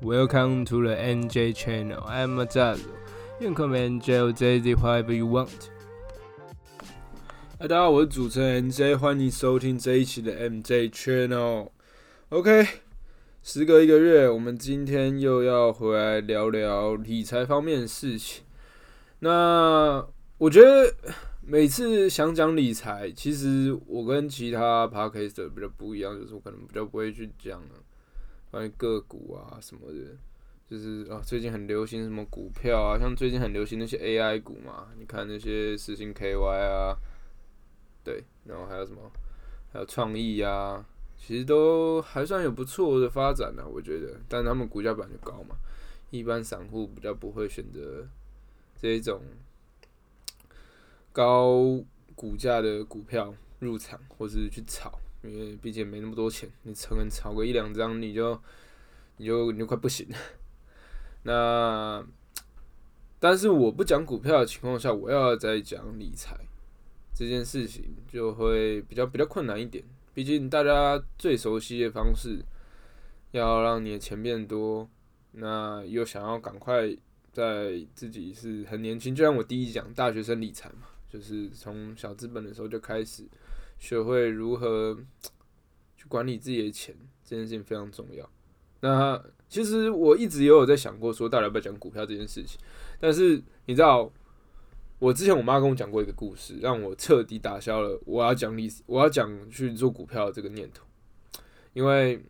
Welcome to the NJ channel. I'm Azal. You can call me NJ or JZ, whatever you want. 大家好，我是主持人 NJ，欢迎收听这一期的 MJ Channel。OK，时隔一个月，我们今天又要回来聊聊理财方面的事情。那我觉得每次想讲理财，其实我跟其他 Podcast 比较不一样，就是我可能比较不会去讲了关于个股啊什么的。就是啊，最近很流行什么股票啊，像最近很流行那些 AI 股嘛，你看那些实心 KY 啊。对，然后还有什么？还有创意啊，其实都还算有不错的发展呢，我觉得。但他们股价本来就高嘛，一般散户比较不会选择这一种高股价的股票入场，或是去炒，因为毕竟没那么多钱，你成人炒个一两张，你就你就你就快不行了。那但是我不讲股票的情况下，我要再讲理财。这件事情就会比较比较困难一点，毕竟大家最熟悉的方式，要让你的钱变多，那又想要赶快在自己是很年轻，就像我第一讲大学生理财嘛，就是从小资本的时候就开始学会如何去管理自己的钱，这件事情非常重要。那其实我一直也有在想过，说到底要不要讲股票这件事情，但是你知道。我之前我妈跟我讲过一个故事，让我彻底打消了我要讲历史、我要讲去做股票的这个念头。因为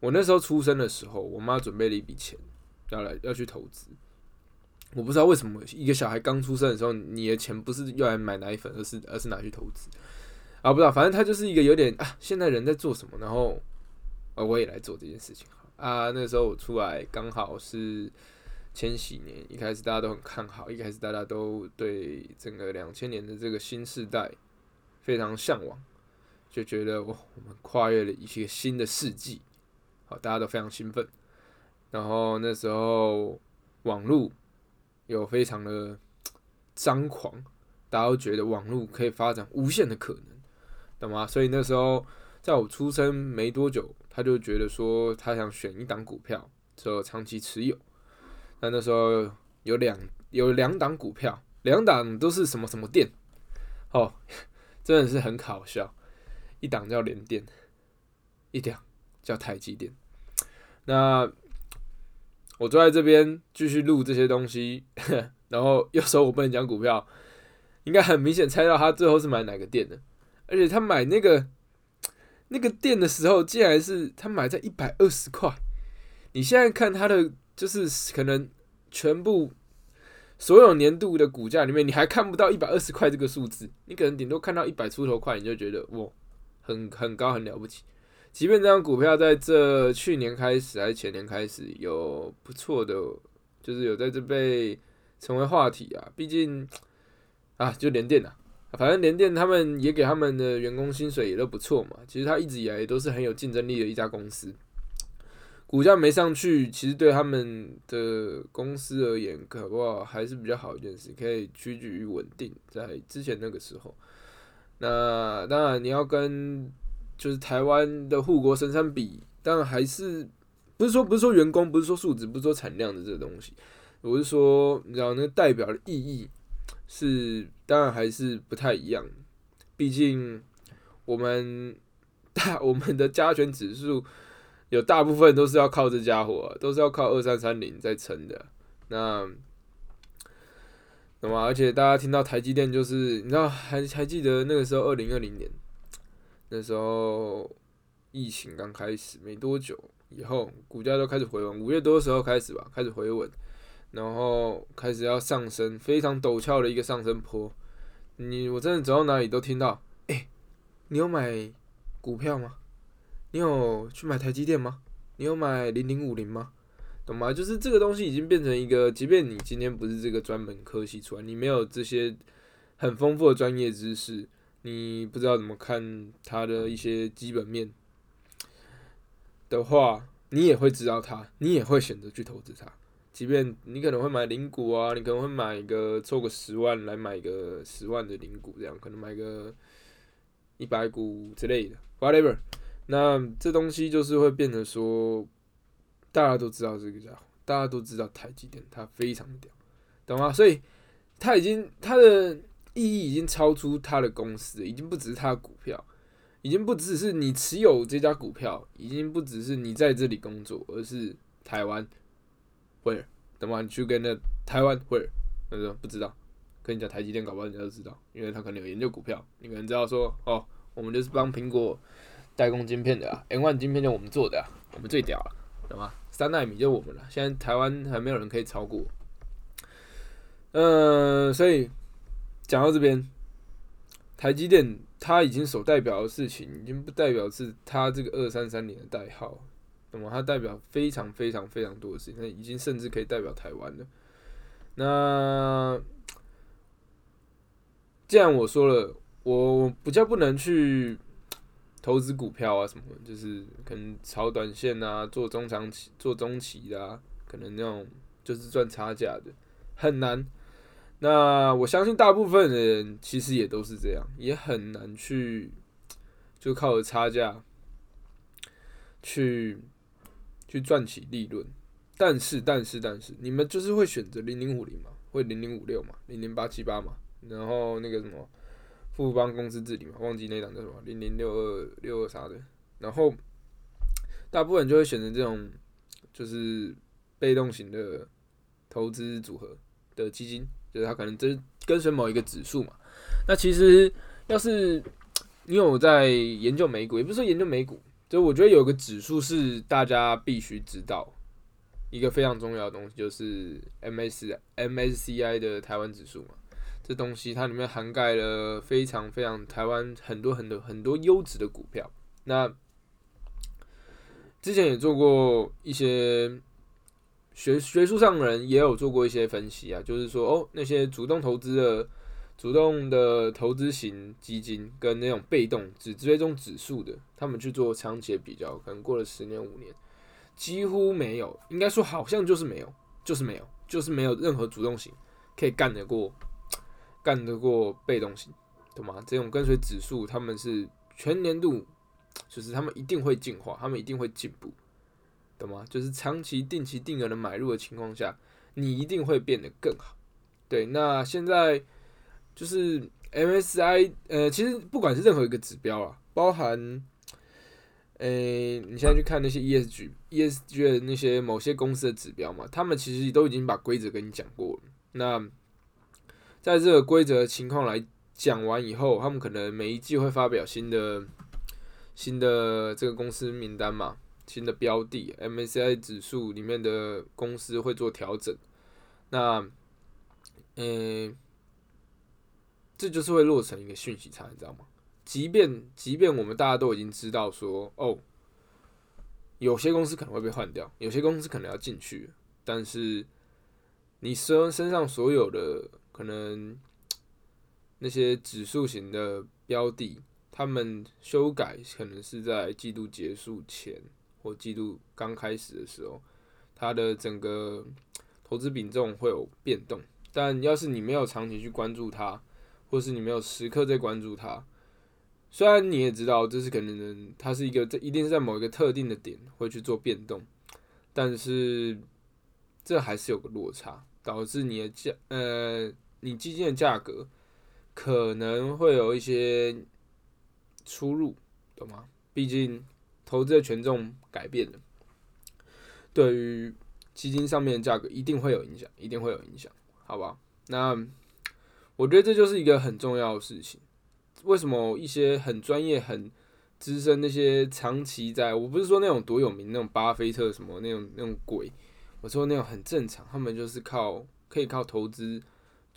我那时候出生的时候，我妈准备了一笔钱要来要去投资。我不知道为什么一个小孩刚出生的时候，你的钱不是用来买奶粉，而是而是拿去投资。啊，不知道，反正他就是一个有点啊，现在人在做什么，然后啊，我也来做这件事情。啊，那时候我出来刚好是。千禧年一开始大家都很看好，一开始大家都对整个两千年的这个新时代非常向往，就觉得哦，我们跨越了一些新的世纪，好，大家都非常兴奋。然后那时候网络有非常的 张狂，大家都觉得网络可以发展无限的可能，懂吗？所以那时候在我出生没多久，他就觉得说他想选一档股票，之后长期持有。那那时候有两有两档股票，两档都是什么什么店，哦，真的是很搞笑。一档叫联电，一档叫台积电。那我坐在这边继续录这些东西，然后又说我不能讲股票，应该很明显猜到他最后是买哪个店的。而且他买那个那个店的时候，竟然是他买在一百二十块。你现在看他的。就是可能全部所有年度的股价里面，你还看不到一百二十块这个数字，你可能顶多看到一百出头块，你就觉得哇，很很高很了不起。即便这张股票在这去年开始还是前年开始有不错的，就是有在这被成为话题啊。毕竟啊，就连电啊，反正联电他们也给他们的员工薪水也都不错嘛。其实他一直以来都是很有竞争力的一家公司。股价没上去，其实对他们的公司而言，可不好还是比较好一件事，可以趋近于稳定。在之前那个时候，那当然你要跟就是台湾的护国神山比，当然还是不是说不是说员工，不是说数值，不是说产量的这个东西，我是说，你知道那代表的意义是当然还是不太一样。毕竟我们 大我们的加权指数。有大部分都是要靠这家伙，都是要靠二三三零在撑的。那，那么而且大家听到台积电，就是你知道还还记得那个时候二零二零年，那时候疫情刚开始没多久，以后股价都开始回稳，五月多的时候开始吧，开始回稳，然后开始要上升，非常陡峭的一个上升坡。你我真的走到哪里都听到，哎，你有买股票吗？你有去买台积电吗？你有买零零五零吗？懂吗？就是这个东西已经变成一个，即便你今天不是这个专门科系出来，你没有这些很丰富的专业知识，你不知道怎么看它的一些基本面的话，你也会知道它，你也会选择去投资它。即便你可能会买零股啊，你可能会买一个凑个十万来买一个十万的零股，这样可能买个一百股之类的，whatever。那这东西就是会变得说，大家都知道这个家伙，大家都知道台积电，它非常屌，懂吗？所以它已经它的意义已经超出它的公司，已经不只是它的股票，已经不只是你持有这家股票，已经不只是你在这里工作，而是台湾 where，懂吗？你去跟那台湾 where，他说不知道，跟你讲台积电，搞不好人家都知道，因为他可能有研究股票，你可能知道说哦，我们就是帮苹果代工晶片的啊，N one 晶片就我们做的啊，我们最屌了，懂吗？三纳米就我们了，现在台湾还没有人可以超过。嗯，所以讲到这边，台积电它已经所代表的事情，已经不代表是它这个二三三年的代号，那么它代表非常非常非常多的事情，那已经甚至可以代表台湾了。那既然我说了，我比较不能去。投资股票啊，什么就是可能炒短线啊，做中长期、做中期的，啊，可能那种就是赚差价的，很难。那我相信大部分人其实也都是这样，也很难去就靠着差价去去赚取利润。但是，但是，但是，你们就是会选择零零五零嘛，会零零五六嘛，零零八七八嘛，然后那个什么。富邦公司治理嘛，忘记那档叫什么零零六二六二啥的，然后大部分就会选择这种就是被动型的投资组合的基金，就是它可能跟跟随某一个指数嘛。那其实要是你有在研究美股，也不是说研究美股，就我觉得有个指数是大家必须知道一个非常重要的东西，就是 M S M S C I 的台湾指数嘛。这东西它里面涵盖了非常非常台湾很多很多很多优质的股票。那之前也做过一些学学术上的人也有做过一些分析啊，就是说哦，那些主动投资的主动的投资型基金跟那种被动只追踪指数的，他们去做长期的比较，可能过了十年五年，几乎没有，应该说好像就是没有，就是没有，就是没有任何主动型可以干得过。干得过被动型，懂吗？这种跟随指数，他们是全年度，就是他们一定会进化，他们一定会进步，懂吗？就是长期定期定额的买入的情况下，你一定会变得更好。对，那现在就是 MSI，呃，其实不管是任何一个指标啊，包含，呃，你现在去看那些 ESG，ESG 的那些某些公司的指标嘛，他们其实都已经把规则跟你讲过了，那。在这个规则情况来讲完以后，他们可能每一季会发表新的新的这个公司名单嘛，新的标的 M S I 指数里面的公司会做调整。那，嗯，这就是会落成一个讯息差，你知道吗？即便即便我们大家都已经知道说，哦，有些公司可能会被换掉，有些公司可能要进去，但是你身身上所有的。可能那些指数型的标的，他们修改可能是在季度结束前或季度刚开始的时候，它的整个投资比重会有变动。但要是你没有长期去关注它，或是你没有时刻在关注它，虽然你也知道这是可能它是一个这一定是在某一个特定的点会去做变动，但是这还是有个落差，导致你的价呃。你基金的价格可能会有一些出入，懂吗？毕竟投资的权重改变了，对于基金上面的价格一定会有影响，一定会有影响，好吧？那我觉得这就是一个很重要的事情。为什么一些很专业、很资深那些长期在，我不是说那种多有名那种巴菲特什么那种那种鬼，我说那种很正常，他们就是靠可以靠投资。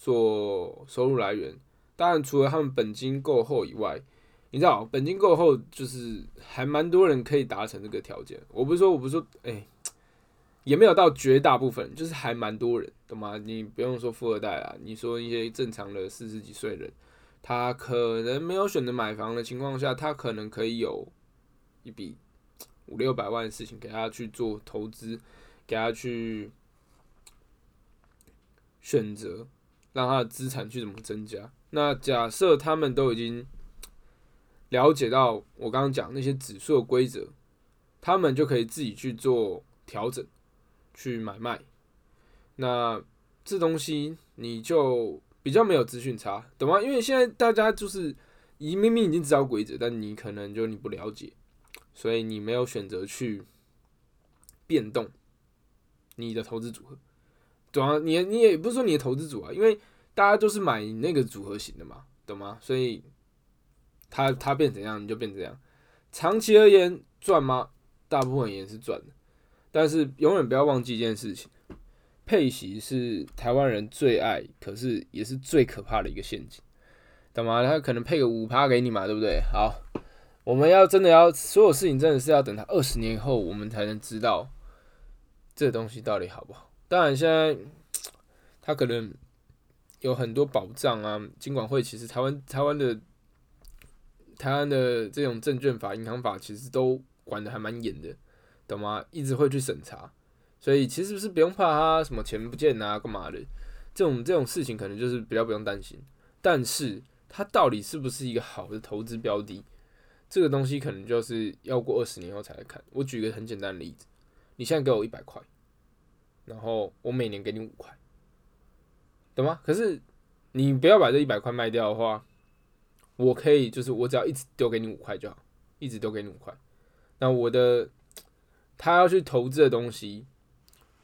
做收入来源，当然除了他们本金够厚以外，你知道本金够厚就是还蛮多人可以达成这个条件。我不是说我不是说，哎，也没有到绝大部分，就是还蛮多人，懂吗？你不用说富二代啊，你说一些正常的四十几岁人，他可能没有选择买房的情况下，他可能可以有一笔五六百万的事情给他去做投资，给他去选择。让他的资产去怎么增加？那假设他们都已经了解到我刚刚讲那些指数的规则，他们就可以自己去做调整、去买卖。那这东西你就比较没有资讯差，懂吗？因为现在大家就是已明明已经知道规则，但你可能就你不了解，所以你没有选择去变动你的投资组合。懂啊？你你也不是说你的投资组啊，因为大家都是买那个组合型的嘛，懂吗？所以它它变怎样你就变怎样。长期而言赚吗？大部分也是赚的，但是永远不要忘记一件事情：配息是台湾人最爱，可是也是最可怕的一个陷阱，懂吗？他可能配个五趴给你嘛，对不对？好，我们要真的要所有事情真的是要等他二十年以后，我们才能知道这东西到底好不好。当然，现在他可能有很多保障啊。金管会其实台湾台湾的台湾的这种证券法、银行法其实都管的还蛮严的，懂吗？一直会去审查，所以其实是不用怕他什么钱不见啊、干嘛的这种这种事情，可能就是比较不用担心。但是它到底是不是一个好的投资标的，这个东西可能就是要过二十年后才来看。我举个很简单的例子，你现在给我一百块。然后我每年给你五块，懂吗？可是你不要把这一百块卖掉的话，我可以就是我只要一直丢给你五块就好，一直丢给你五块。那我的他要去投资的东西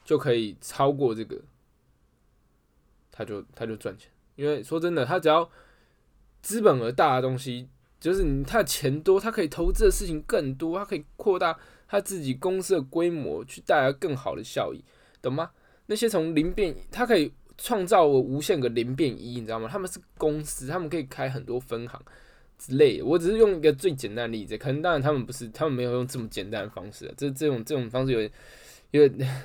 就可以超过这个，他就他就赚钱。因为说真的，他只要资本额大的东西，就是你他的钱多，他可以投资的事情更多，他可以扩大他自己公司的规模，去带来更好的效益。懂吗？那些从零变，他可以创造无限个零变一，你知道吗？他们是公司，他们可以开很多分行之类。我只是用一个最简单的例子，可能当然他们不是，他们没有用这么简单的方式。这这种这种方式有点有点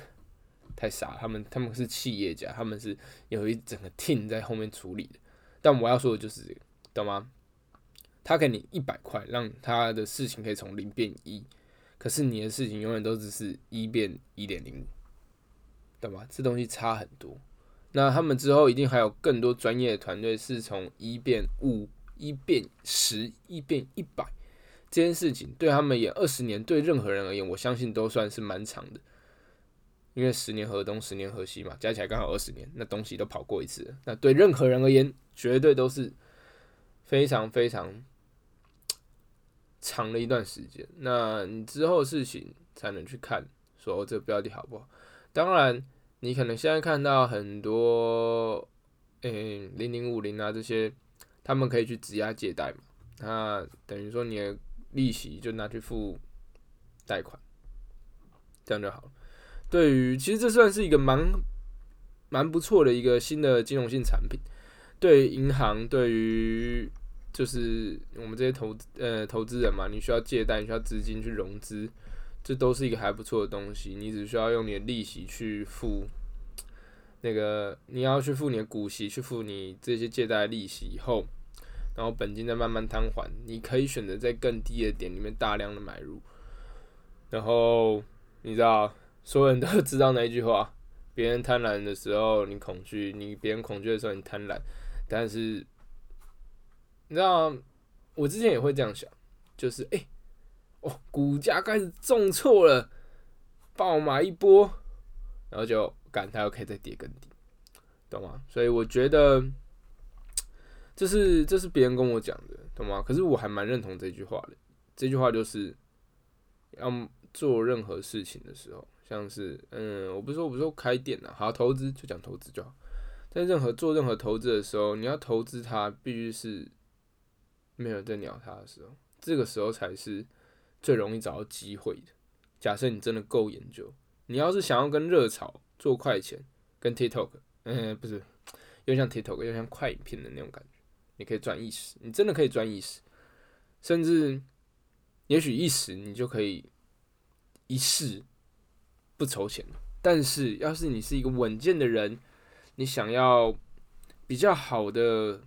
太傻。他们他们是企业家，他们是有一整个 team 在后面处理的。但我要说的就是这个，懂吗？他给你一百块，让他的事情可以从零变一，可是你的事情永远都只是一变一点零。懂吗？这东西差很多。那他们之后一定还有更多专业的团队，是从一变五、一变十、一变一百这件事情，对他们也二十年，对任何人而言，我相信都算是蛮长的。因为十年河东，十年河西嘛，加起来刚好二十年，那东西都跑过一次。那对任何人而言，绝对都是非常非常长的一段时间。那你之后事情才能去看，说这个标的好不好？当然，你可能现在看到很多，嗯，零零五零啊这些，他们可以去质押借贷嘛，那等于说你的利息就拿去付贷款，这样就好了。对于，其实这算是一个蛮蛮不错的一个新的金融性产品，对银行，对于就是我们这些投呃投资人嘛，你需要借贷，你需要资金去融资。这都是一个还不错的东西，你只需要用你的利息去付那个，你要去付你的股息，去付你这些借贷利息以后，然后本金再慢慢摊还。你可以选择在更低的点里面大量的买入，然后你知道，所有人都知道那一句话：别人贪婪的时候你恐惧，你别人恐惧的时候你贪婪。但是你知道，我之前也会这样想，就是哎。哦，股价开始重挫了，爆买一波，然后就赶它又可以再跌更低，懂吗？所以我觉得这是这是别人跟我讲的，懂吗？可是我还蛮认同这句话的。这句话就是，要做任何事情的时候，像是嗯，我不是说我不是说开店啊，好投资就讲投资就好。在任何做任何投资的时候，你要投资它，必须是没有在鸟它的时候，这个时候才是。最容易找到机会的。假设你真的够研究，你要是想要跟热炒做快钱，跟 TikTok，嗯，不是，又像 TikTok，又像快影片的那种感觉，你可以赚一时，你真的可以赚一时，甚至也许一时你就可以一试不筹钱。但是，要是你是一个稳健的人，你想要比较好的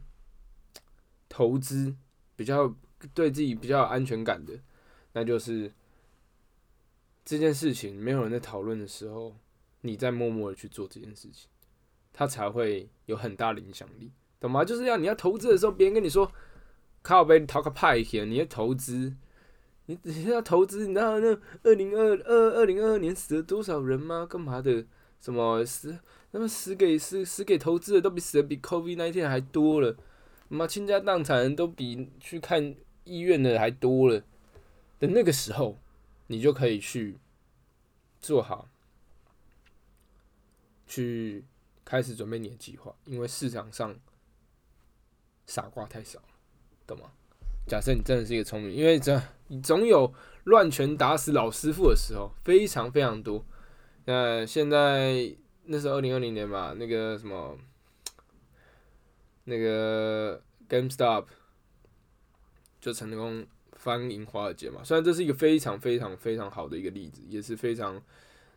投资，比较对自己比较有安全感的。那就是这件事情没有人在讨论的时候，你在默默的去做这件事情，它才会有很大的影响力，懂吗？就是要你要投资的时候，别人跟你说靠背讨个派钱，你要投资，你 只要投资，你知道那二零二二二零二二年死了多少人吗？干嘛的？什么死？那么死给死死给投资的都比死的比 COVID 那一天还多了，妈倾家荡产都比去看医院的还多了。的那个时候，你就可以去做好，去开始准备你的计划，因为市场上傻瓜太少了，懂吗？假设你真的是一个聪明，因为这你 总有乱拳打死老师傅的时候，非常非常多。那现在那是二零二零年嘛，那个什么，那个 GameStop 就成功翻赢华尔街嘛。虽然这是一个非常非常非常好的一个例子，也是非常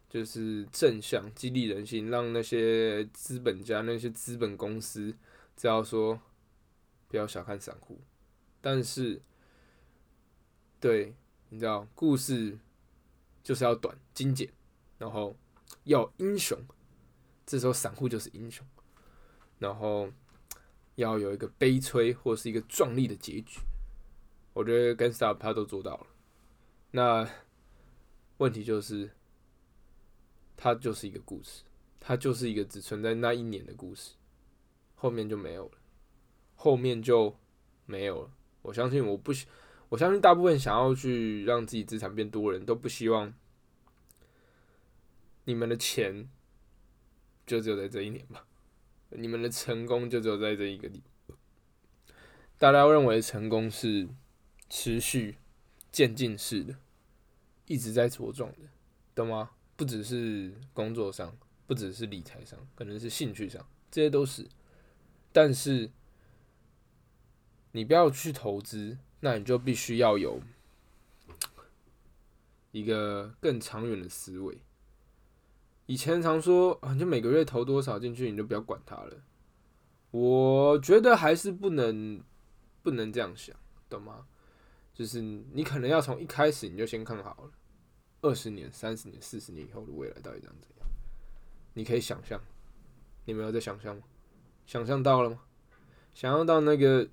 就是正向激励人心，让那些资本家、那些资本公司知道说不要小看散户。但是，对，你知道，故事就是要短、精简，然后要英雄。这时候散户就是英雄，然后要有一个悲催或是一个壮丽的结局。我觉得跟 Star 他都做到了。那问题就是，它就是一个故事，它就是一个只存在那一年的故事，后面就没有了，后面就没有了。我相信，我不，我相信大部分想要去让自己资产变多的人都不希望你们的钱就只有在这一年吧，你们的成功就只有在这一个地。大家认为成功是持续渐进式的，一直在茁壮的，懂吗？不只是工作上，不只是理财上，可能是兴趣上，这些都是，但是。你不要去投资，那你就必须要有一个更长远的思维。以前常说啊，就每个月投多少进去，你就不要管它了。我觉得还是不能不能这样想，懂吗？就是你可能要从一开始你就先看好了，二十年、三十年、四十年以后的未来到底长怎样？你可以想象，你们有在想象吗？想象到了吗？想象到那个。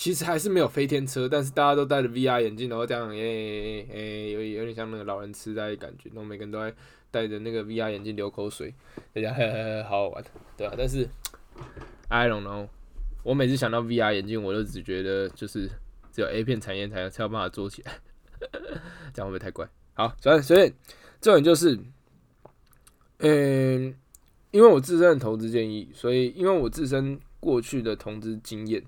其实还是没有飞天车，但是大家都戴着 VR 眼镜，然后这样，诶诶，有有点像那个老人痴呆的感觉，然后每个人都在戴着那个 VR 眼镜流口水，大家好好玩，对吧？但是 I don't know，我每次想到 VR 眼镜，我都只觉得就是只有 A 片产业才才有办法做起来，这样会不会太怪？好，所以所以重点就是，嗯，因为我自身的投资建议，所以因为我自身过去的投资经验。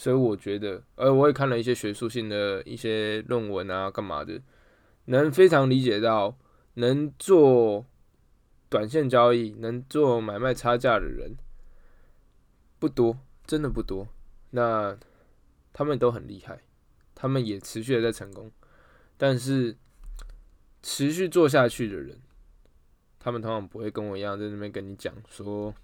所以我觉得，呃，我也看了一些学术性的一些论文啊，干嘛的，能非常理解到，能做短线交易、能做买卖差价的人不多，真的不多。那他们都很厉害，他们也持续的在成功，但是持续做下去的人，他们通常不会跟我一样在那边跟你讲说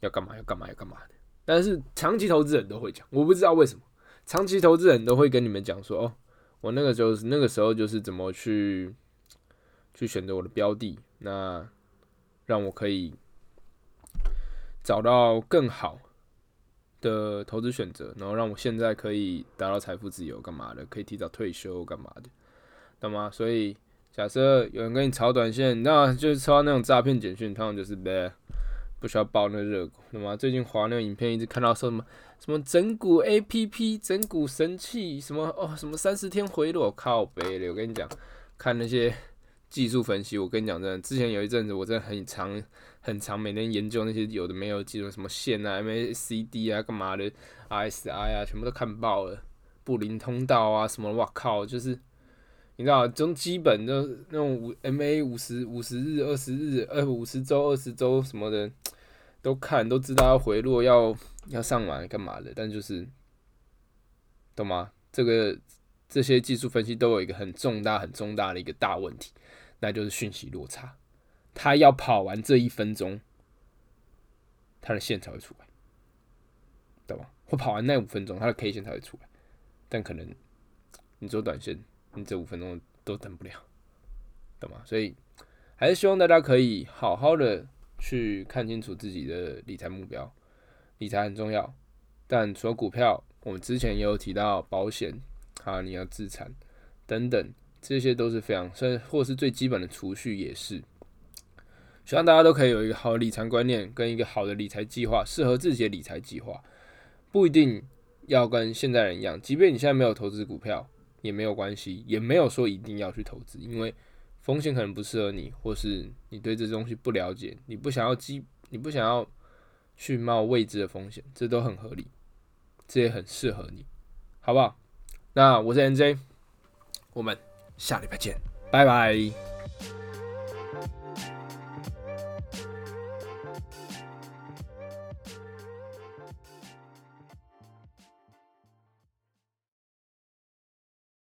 要干嘛、要干嘛、要干嘛的。但是长期投资人都会讲，我不知道为什么长期投资人都会跟你们讲说，哦，我那个时候是那个时候就是怎么去去选择我的标的，那让我可以找到更好的投资选择，然后让我现在可以达到财富自由，干嘛的？可以提早退休，干嘛的？懂吗？所以假设有人跟你炒短线，那就是抄那种诈骗简讯，通常就是 bad。不需要爆那热股，那么最近华那影片，一直看到说什么什么整股 A P P 整股神器，什么哦什么三十天回落，靠背的。我跟你讲，看那些技术分析，我跟你讲真的，之前有一阵子我真的很长很长，每天研究那些有的没有技术，什么线啊、M A C D 啊、干嘛的 R S I 啊，全部都看爆了，布林通道啊什么，哇靠，就是你知道，从基本的那种五 M A 五十五十日、二十日、呃五十周、二十周什么的。都看都知道要回落要要上完干嘛的，但就是懂吗？这个这些技术分析都有一个很重大很重大的一个大问题，那就是讯息落差。他要跑完这一分钟，他的线才会出来，懂吗？或跑完那五分钟，他的 K 线才会出来。但可能你做短线，你这五分钟都等不了，懂吗？所以还是希望大家可以好好的。去看清楚自己的理财目标，理财很重要。但除了股票，我们之前也有提到保险，啊，你要自残等等，这些都是非常，甚或是最基本的储蓄也是。希望大家都可以有一个好的理财观念，跟一个好的理财计划，适合自己的理财计划，不一定要跟现代人一样。即便你现在没有投资股票，也没有关系，也没有说一定要去投资，因为风险可能不适合你，或是你对这东西不了解，你不想要基，你不想要去冒未知的风险，这都很合理，这也很适合你，好不好？那我是 NJ，我们下礼拜见，拜拜。